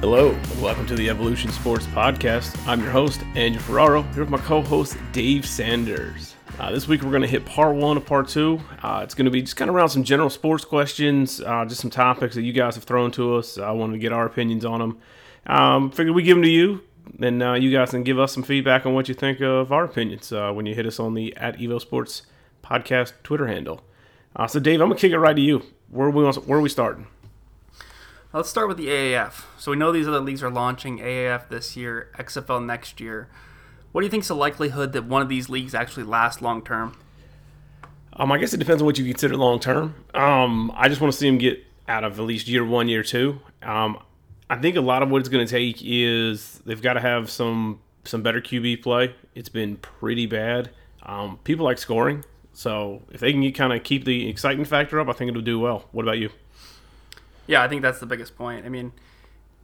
Hello, and welcome to the Evolution Sports Podcast. I'm your host, Andrew Ferraro, here with my co host, Dave Sanders. Uh, this week, we're going to hit part one of part two. Uh, it's going to be just kind of around some general sports questions, uh, just some topics that you guys have thrown to us. I wanted to get our opinions on them. Um, figured we give them to you, and uh, you guys can give us some feedback on what you think of our opinions uh, when you hit us on the at Evo Sports Podcast Twitter handle. Uh, so, Dave, I'm going to kick it right to you. Where we, where are we starting? Let's start with the AAF. So we know these other leagues are launching AAF this year, XFL next year. What do you think is the likelihood that one of these leagues actually lasts long term? Um, I guess it depends on what you consider long term. Um, I just want to see them get out of at least year one, year two. Um, I think a lot of what it's going to take is they've got to have some some better QB play. It's been pretty bad. Um, people like scoring, so if they can kind of keep the excitement factor up, I think it'll do well. What about you? Yeah, I think that's the biggest point. I mean,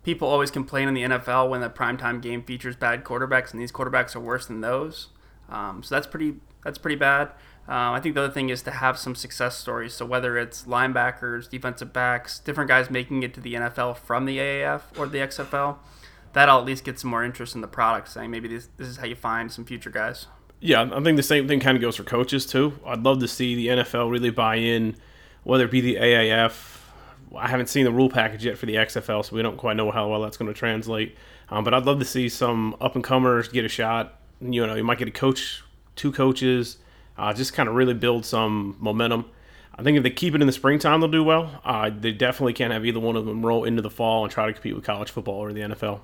people always complain in the NFL when the primetime game features bad quarterbacks, and these quarterbacks are worse than those. Um, so that's pretty that's pretty bad. Um, I think the other thing is to have some success stories. So whether it's linebackers, defensive backs, different guys making it to the NFL from the AAF or the XFL, that'll at least get some more interest in the product. Saying maybe this this is how you find some future guys. Yeah, I think the same thing kind of goes for coaches too. I'd love to see the NFL really buy in, whether it be the AAF I haven't seen the rule package yet for the XFL, so we don't quite know how well that's going to translate. Um, but I'd love to see some up and comers get a shot. You know, you might get a coach, two coaches, uh, just kind of really build some momentum. I think if they keep it in the springtime, they'll do well. Uh, they definitely can't have either one of them roll into the fall and try to compete with college football or the NFL.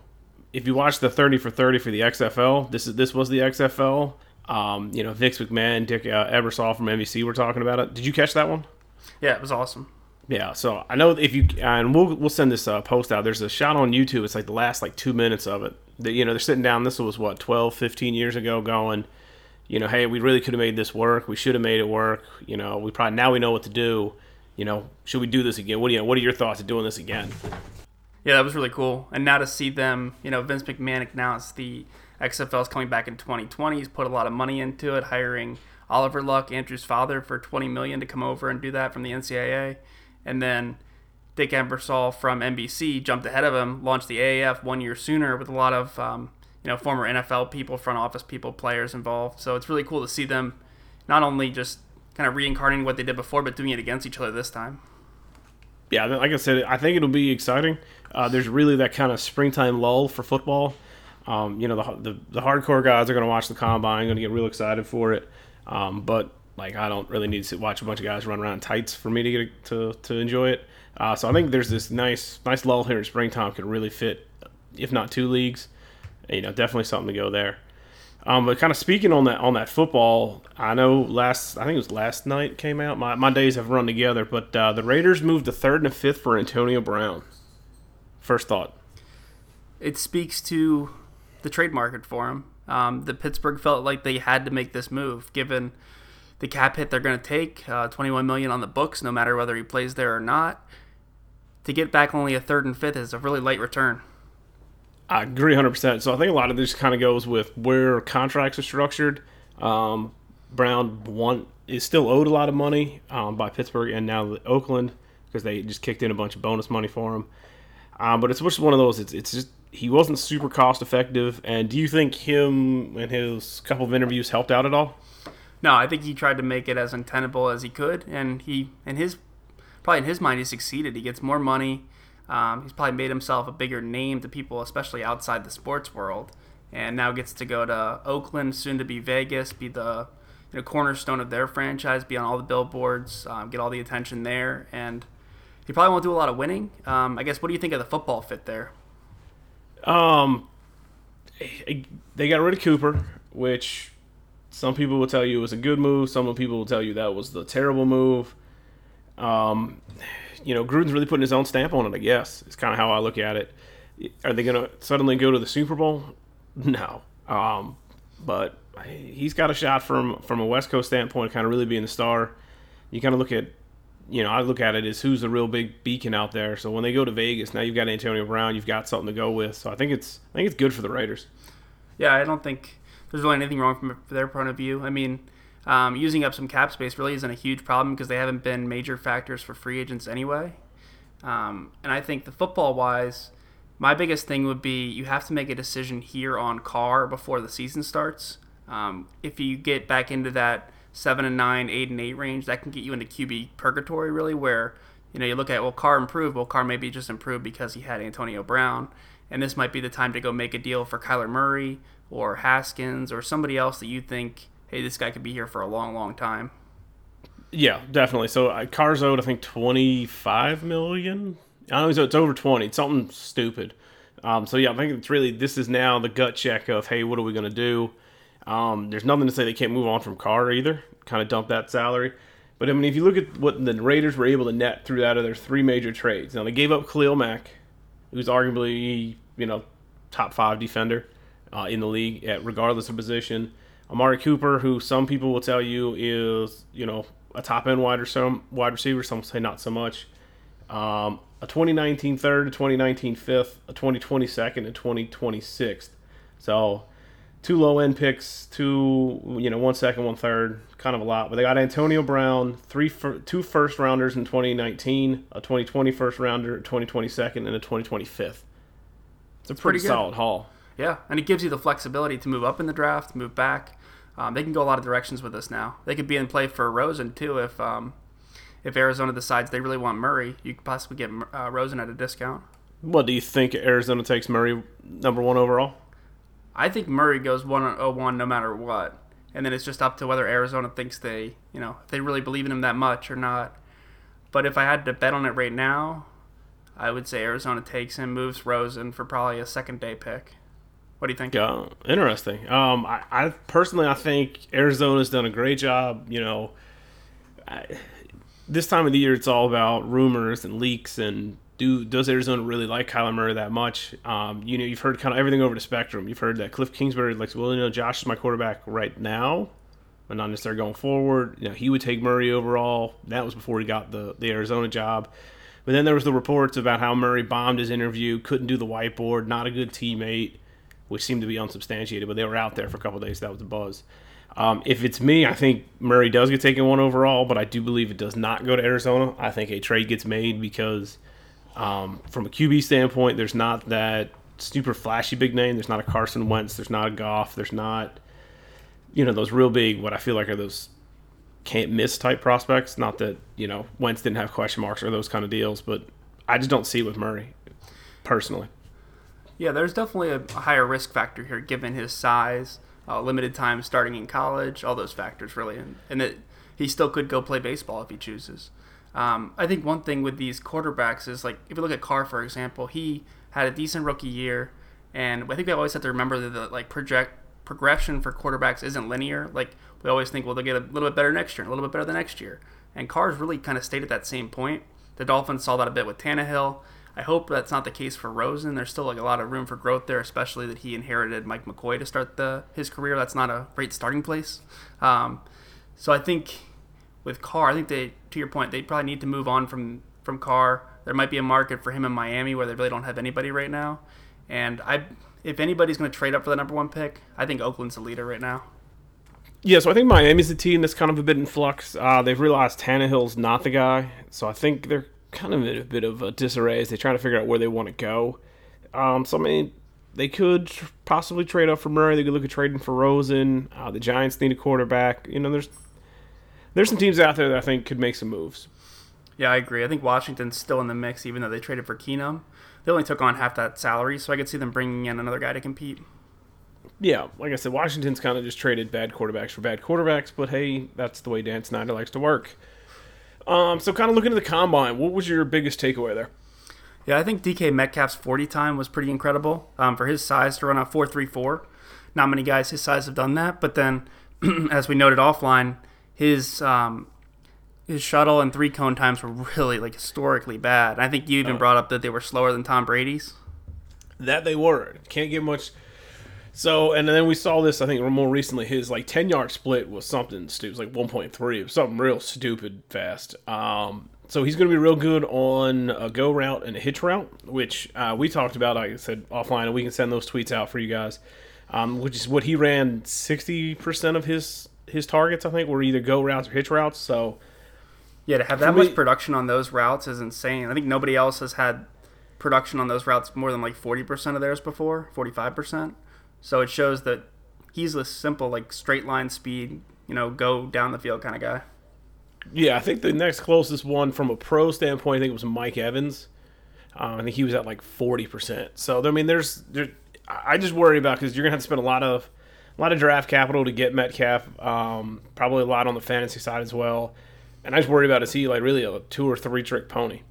If you watch the 30 for 30 for the XFL, this is this was the XFL. Um, you know, Vince McMahon, Dick uh, from NBC were talking about it. Did you catch that one? Yeah, it was awesome. Yeah, so I know if you and we'll we'll send this uh, post out. There's a shot on YouTube. It's like the last like two minutes of it. That you know they're sitting down. This was what 12, 15 years ago, going, you know, hey, we really could have made this work. We should have made it work. You know, we probably now we know what to do. You know, should we do this again? What do you What are your thoughts of doing this again? Yeah, that was really cool. And now to see them, you know, Vince McMahon announced the XFL is coming back in 2020. He's put a lot of money into it, hiring Oliver Luck, Andrew's father, for 20 million to come over and do that from the NCAA and then Dick Ebersol from NBC jumped ahead of him, launched the AAF one year sooner with a lot of um, you know former NFL people, front office people, players involved. So it's really cool to see them not only just kind of reincarnating what they did before, but doing it against each other this time. Yeah, like I said, I think it'll be exciting. Uh, there's really that kind of springtime lull for football. Um, you know, the, the, the hardcore guys are going to watch the combine, going to get real excited for it. Um, but like I don't really need to watch a bunch of guys run around in tights for me to get to to enjoy it. Uh, so I think there's this nice nice lull here in springtime could really fit, if not two leagues. You know, definitely something to go there. Um, but kind of speaking on that on that football, I know last I think it was last night came out. My, my days have run together, but uh, the Raiders moved to third and fifth for Antonio Brown. First thought. It speaks to the trade market for him. Um, the Pittsburgh felt like they had to make this move, given the cap hit they're going to take, uh, 21 million on the books, no matter whether he plays there or not. To get back only a third and fifth is a really light return. I agree 100%. So I think a lot of this kind of goes with where contracts are structured. Um, Brown one is still owed a lot of money um, by Pittsburgh and now Oakland because they just kicked in a bunch of bonus money for him. Um, but it's just one of those. It's it's just he wasn't super cost effective. And do you think him and his couple of interviews helped out at all? No, I think he tried to make it as untenable as he could, and he, in his, probably in his mind, he succeeded. He gets more money. Um, he's probably made himself a bigger name to people, especially outside the sports world, and now gets to go to Oakland, soon to be Vegas, be the you know, cornerstone of their franchise, be on all the billboards, um, get all the attention there, and he probably won't do a lot of winning. Um, I guess. What do you think of the football fit there? Um, they got rid of Cooper, which some people will tell you it was a good move. Some people will tell you that was the terrible move. Um, you know, Gruden's really putting his own stamp on it. I guess it's kind of how I look at it. Are they going to suddenly go to the Super Bowl? No. Um, but he's got a shot from from a West Coast standpoint, kind of really being the star. You kind of look at, you know, I look at it as who's the real big beacon out there. So when they go to Vegas, now you've got Antonio Brown, you've got something to go with. So I think it's I think it's good for the Raiders. Yeah, I don't think there's really anything wrong from their point of view. I mean, um, using up some cap space really isn't a huge problem because they haven't been major factors for free agents anyway. Um, and I think the football wise, My biggest thing would be you have to make a decision here on Carr before the season starts. Um, if you get back into that seven and nine, eight and eight range, that can get you into QB purgatory, really, where you know you look at well, Carr improved. Well, Carr maybe just improved because he had Antonio Brown, and this might be the time to go make a deal for Kyler Murray or Haskins or somebody else that you think, hey, this guy could be here for a long, long time. Yeah, definitely. So uh, Carr's owed, I think, twenty five million. I don't know, it's over twenty. It's something stupid. Um, so yeah, I think it's really this is now the gut check of hey, what are we gonna do? Um, there's nothing to say they can't move on from Carr either. Kind of dump that salary. But I mean, if you look at what the Raiders were able to net through that of their three major trades, now they gave up Khalil Mack, who's arguably you know top five defender uh, in the league at regardless of position. Amari Cooper, who some people will tell you is you know a top end wide, some wide receiver, some say not so much. Um, a 2019 third, a 2019 fifth, a 2020 second, and 2020 sixth. So two low end picks, two you know one second, one third, kind of a lot. But they got Antonio Brown, three fir- two first rounders in 2019, a 2020 first rounder, a 2020 second, and a 2020 fifth. It's a pretty, pretty solid haul. Yeah, and it gives you the flexibility to move up in the draft, move back. Um, they can go a lot of directions with this now. They could be in play for Rosen too if um, if Arizona decides they really want Murray. You could possibly get uh, Rosen at a discount. What do you think Arizona takes Murray number one overall? I think Murray goes 101 no matter what. And then it's just up to whether Arizona thinks they, you know, if they really believe in him that much or not. But if I had to bet on it right now, I would say Arizona takes him, moves Rosen for probably a second day pick. What do you think? Yeah, interesting. Um, I, I personally, I think Arizona's done a great job. You know, I, this time of the year, it's all about rumors and leaks and do does Arizona really like Kyler Murray that much? Um, you know, you've heard kind of everything over the spectrum. You've heard that Cliff Kingsbury like, well, you know, Josh is my quarterback right now, but not necessarily going forward. You know, he would take Murray overall. That was before he got the the Arizona job. But then there was the reports about how Murray bombed his interview, couldn't do the whiteboard, not a good teammate, which seemed to be unsubstantiated. But they were out there for a couple days. So that was the buzz. Um, if it's me, I think Murray does get taken one overall, but I do believe it does not go to Arizona. I think a trade gets made because – um, from a QB standpoint, there's not that super flashy big name. There's not a Carson Wentz. There's not a Goff. There's not, you know, those real big, what I feel like are those can't miss type prospects. Not that, you know, Wentz didn't have question marks or those kind of deals, but I just don't see it with Murray, personally. Yeah, there's definitely a higher risk factor here given his size, uh, limited time starting in college, all those factors really. And, and he still could go play baseball if he chooses. Um, I think one thing with these quarterbacks is like if you look at Carr for example, he had a decent rookie year, and I think we always have to remember that the like project progression for quarterbacks isn't linear. Like we always think, well, they'll get a little bit better next year, a little bit better the next year. And Carr's really kind of stayed at that same point. The Dolphins saw that a bit with Tannehill. I hope that's not the case for Rosen. There's still like a lot of room for growth there, especially that he inherited Mike McCoy to start the his career. That's not a great starting place. Um, so I think with Carr, I think they, to your point, they probably need to move on from from Carr. There might be a market for him in Miami where they really don't have anybody right now. And I, if anybody's going to trade up for the number one pick, I think Oakland's the leader right now. Yeah, so I think Miami's the team that's kind of a bit in flux. Uh, they've realized Tannehill's not the guy, so I think they're kind of in a bit of a disarray as they try to figure out where they want to go. Um, so I mean, they could possibly trade up for Murray. They could look at trading for Rosen. Uh, the Giants need a quarterback. You know, there's there's some teams out there that I think could make some moves. Yeah, I agree. I think Washington's still in the mix, even though they traded for Keenum. They only took on half that salary, so I could see them bringing in another guy to compete. Yeah, like I said, Washington's kind of just traded bad quarterbacks for bad quarterbacks, but hey, that's the way Dan Snyder likes to work. Um, so kind of looking at the combine, what was your biggest takeaway there? Yeah, I think DK Metcalf's 40 time was pretty incredible um, for his size to run a 4.34. Not many guys his size have done that, but then, as we noted offline, his um, his shuttle and three cone times were really like historically bad. I think you even uh, brought up that they were slower than Tom Brady's. That they were. Can't get much. So and then we saw this. I think more recently, his like ten yard split was something stupid. It was like one point three. Something real stupid fast. Um, so he's going to be real good on a go route and a hitch route, which uh, we talked about. Like I said offline, and we can send those tweets out for you guys. Um, which is what he ran sixty percent of his his targets, I think, were either go routes or hitch routes. So yeah, to have that much production on those routes is insane. I think nobody else has had production on those routes more than like 40% of theirs before, 45%. So it shows that he's a simple, like straight line speed, you know, go down the field kind of guy. Yeah, I think the next closest one from a pro standpoint, I think it was Mike Evans. Um, I think he was at like 40%. So, I mean, there's, there, I just worry about because you're going to have to spend a lot of, a lot of draft capital to get Metcalf, um, probably a lot on the fantasy side as well. And I just worry about is he like really a two or three trick pony?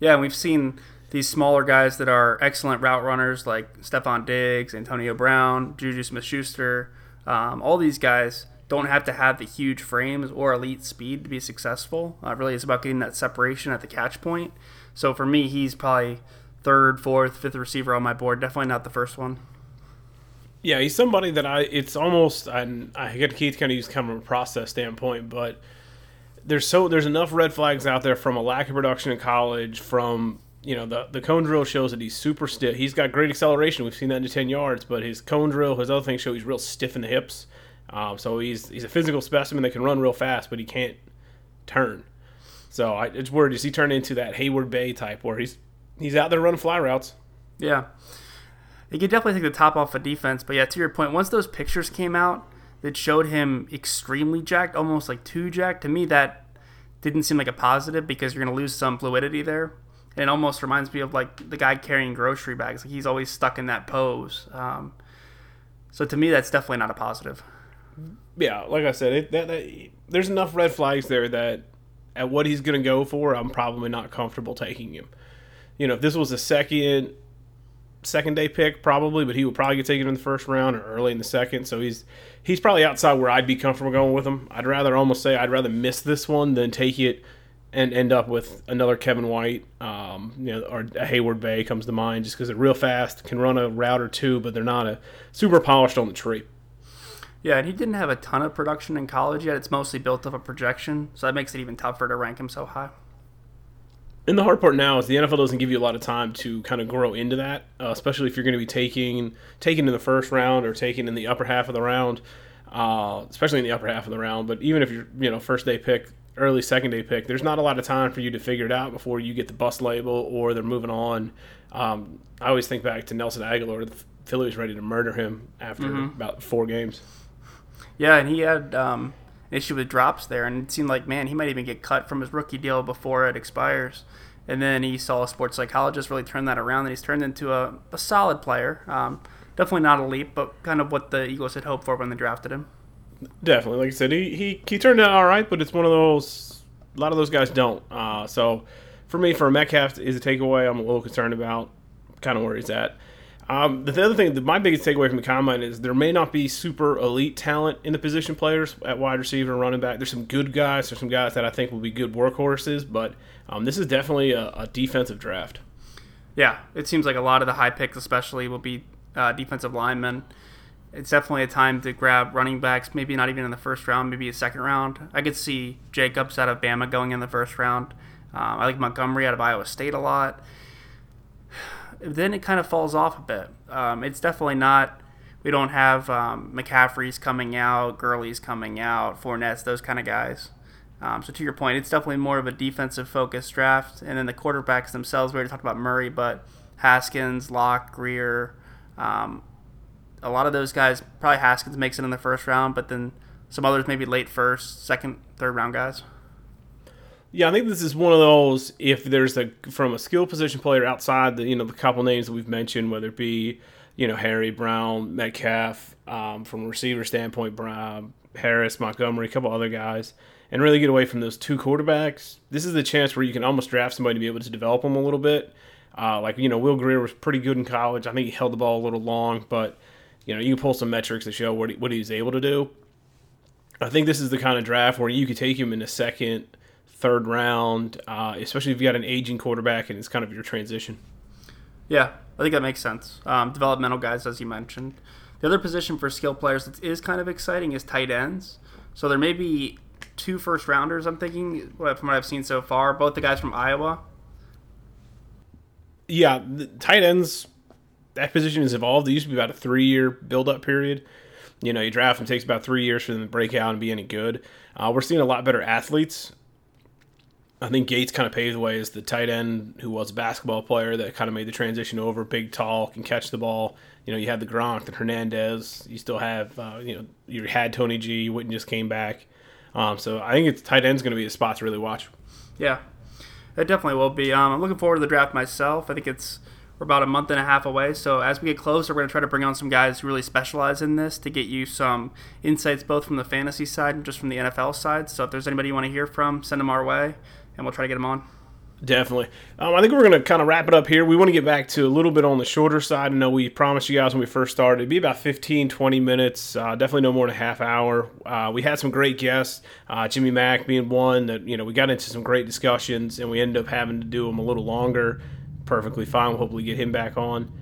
Yeah, we've seen these smaller guys that are excellent route runners like Stefon Diggs, Antonio Brown, Juju Smith Schuster. Um, all these guys don't have to have the huge frames or elite speed to be successful. Uh, really, it's about getting that separation at the catch point. So for me, he's probably third, fourth, fifth receiver on my board. Definitely not the first one. Yeah, he's somebody that I. It's almost I. I get Keith kind of use kind of a process standpoint, but there's so there's enough red flags out there from a lack of production in college. From you know the the cone drill shows that he's super stiff. He's got great acceleration. We've seen that in ten yards, but his cone drill, his other things show he's real stiff in the hips. Um, so he's he's a physical specimen that can run real fast, but he can't turn. So I, it's worried is he turned into that Heyward-Bey type where he's he's out there running fly routes. Yeah. He could definitely take the top off of defense, but yeah, to your point, once those pictures came out that showed him extremely jacked, almost like too jacked, to me that didn't seem like a positive because you're going to lose some fluidity there. It almost reminds me of like the guy carrying grocery bags. Like he's always stuck in that pose. Um, so to me, that's definitely not a positive. Yeah, like I said, it, that, that, there's enough red flags there that at what he's going to go for, I'm probably not comfortable taking him. You know, if this was a second second day pick probably, but he would probably get taken in the first round or early in the second. So he's he's probably outside where I'd be comfortable going with him. I'd rather almost say I'd rather miss this one than take it and end up with another Kevin White, um, you know, or a Heyward-Bey comes to mind just because they're real fast, can run a route or two, but they're not a super polished on the tree. Yeah, and he didn't have a ton of production in college yet. It's mostly built up a projection, so that makes it even tougher to rank him so high. And the hard part now is the NFL doesn't give you a lot of time to kind of grow into that, uh, especially if you're going to be taking taking in the first round or taking in the upper half of the round, uh, especially in the upper half of the round. But even if you're you know first day pick, early second day pick, there's not a lot of time for you to figure it out before you get the bust label or they're moving on. Um, I always think back to Nelson Agholor. The Phillies ready to murder him after mm-hmm. about four games. Yeah, and he had um, an issue with drops there, and it seemed like man, he might even get cut from his rookie deal before it expires. And then he saw a sports psychologist really turn that around, and he's turned into a, a solid player. Um, definitely not a leap, but kind of what the Eagles had hoped for when they drafted him. Definitely, like I said, he he, he turned out all right, but it's one of those. A lot of those guys don't. Uh, so for me, for Metcalf is a takeaway. I'm a little concerned about kind of where he's at. Um, the other thing, my biggest takeaway from the combine is there may not be super elite talent in the position players at wide receiver and running back. There's some good guys. There's some guys that I think will be good workhorses, but um, this is definitely a, a, defensive draft. Yeah, it seems like a lot of the high picks, especially, will be uh, defensive linemen. It's definitely a time to grab running backs. Maybe not even in the first round, maybe a second round. I could see Jacobs out of Bama going in the first round. Um, I like Montgomery out of Iowa State a lot then it kind of falls off a bit. Um, it's definitely not. We don't have um, McCaffrey's coming out, Gurley's coming out, Fournette's, those kind of guys. Um, so to your point, it's definitely more of a defensive focused draft. And then the quarterbacks themselves, we already talked about Murray, but Haskins, Lock, Grier. um, a lot of those guys, probably Haskins makes it in the first round, but then some others maybe late first, second, third round guys. Yeah, I think this is one of those. If there's a from a skill position player outside the you know the couple names that we've mentioned, whether it be you know Harry Brown, Metcalf, um, from a receiver standpoint, Brown, Harris, Montgomery, a couple other guys, and really get away from those two quarterbacks. This is the chance where you can almost draft somebody to be able to develop them a little bit. Uh, like you know, Will Grier was pretty good in college. I think he held the ball a little long, but you know you can pull some metrics to show what he, what he was able to do. I think this is the kind of draft where you could take him in the second third round, uh, especially if you got an aging quarterback and it's kind of your transition. Yeah, I think that makes sense. Um, developmental guys, as you mentioned. The other position for skill players that is kind of exciting is tight ends. So there may be two first rounders. I'm thinking from what I've seen so far, both the guys from Iowa. Yeah, the tight ends. That position has evolved. It used to be about a three year build up period. You know, you draft them, takes about three years for them to break out and be any good. Uh, we're seeing a lot better athletes I think Gates kind of paved the way as the tight end who was a basketball player that kind of made the transition over, big, tall, can catch the ball. You know, you had the Gronk, the Hernandez. You still have, uh, you know, you had Tony G. Witten just came back. Um, so I think it's tight end's going to be a spot to really watch. Yeah, it definitely will be. Um, I'm looking forward to the draft myself. I think it's we're about a month and a half away. So as we get closer, we're going to try to bring on some guys who really specialize in this to get you some insights both from the fantasy side and just from the NFL side. So if there's anybody you want to hear from, send them our way, and we'll try to get them on. Definitely. Um, I think we're going to kind of wrap it up here. We want to get back to a little bit on the shorter side. I know we promised you guys when we first started it'd be about 15, 20 minutes, uh, definitely no more than a half hour. Uh, we had some great guests, uh, Jimmy Mack being one that, you know, we got into some great discussions and we ended up having to do them a little longer. Perfectly fine. We'll hopefully get him back on.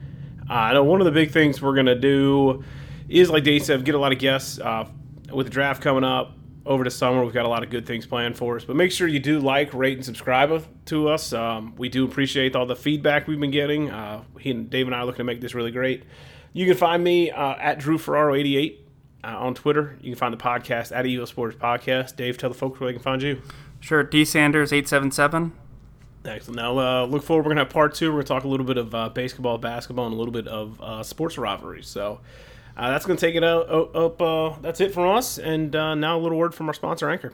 Uh, I know one of the big things we're going to do is, like Dave said, get a lot of guests uh, with the draft coming up over the summer. We've got a lot of good things planned for us. But make sure you do like, rate, and subscribe to us. Um, we do appreciate all the feedback we've been getting. Uh, he and Dave and I are looking to make this really great. You can find me uh, at Drew Ferraro88 uh, on Twitter. You can find the podcast at EVO Sports Podcast. Dave, tell the folks where they can find you. Sure, D Sanders eight seven seven. Excellent. Now, uh, look forward. We're gonna have part two. We're gonna talk a little bit of uh, baseball, basketball, and a little bit of uh, sports rivalries. So uh, that's to take it out, up. Uh, that's it from us. And uh, now a little word from our sponsor, Anchor.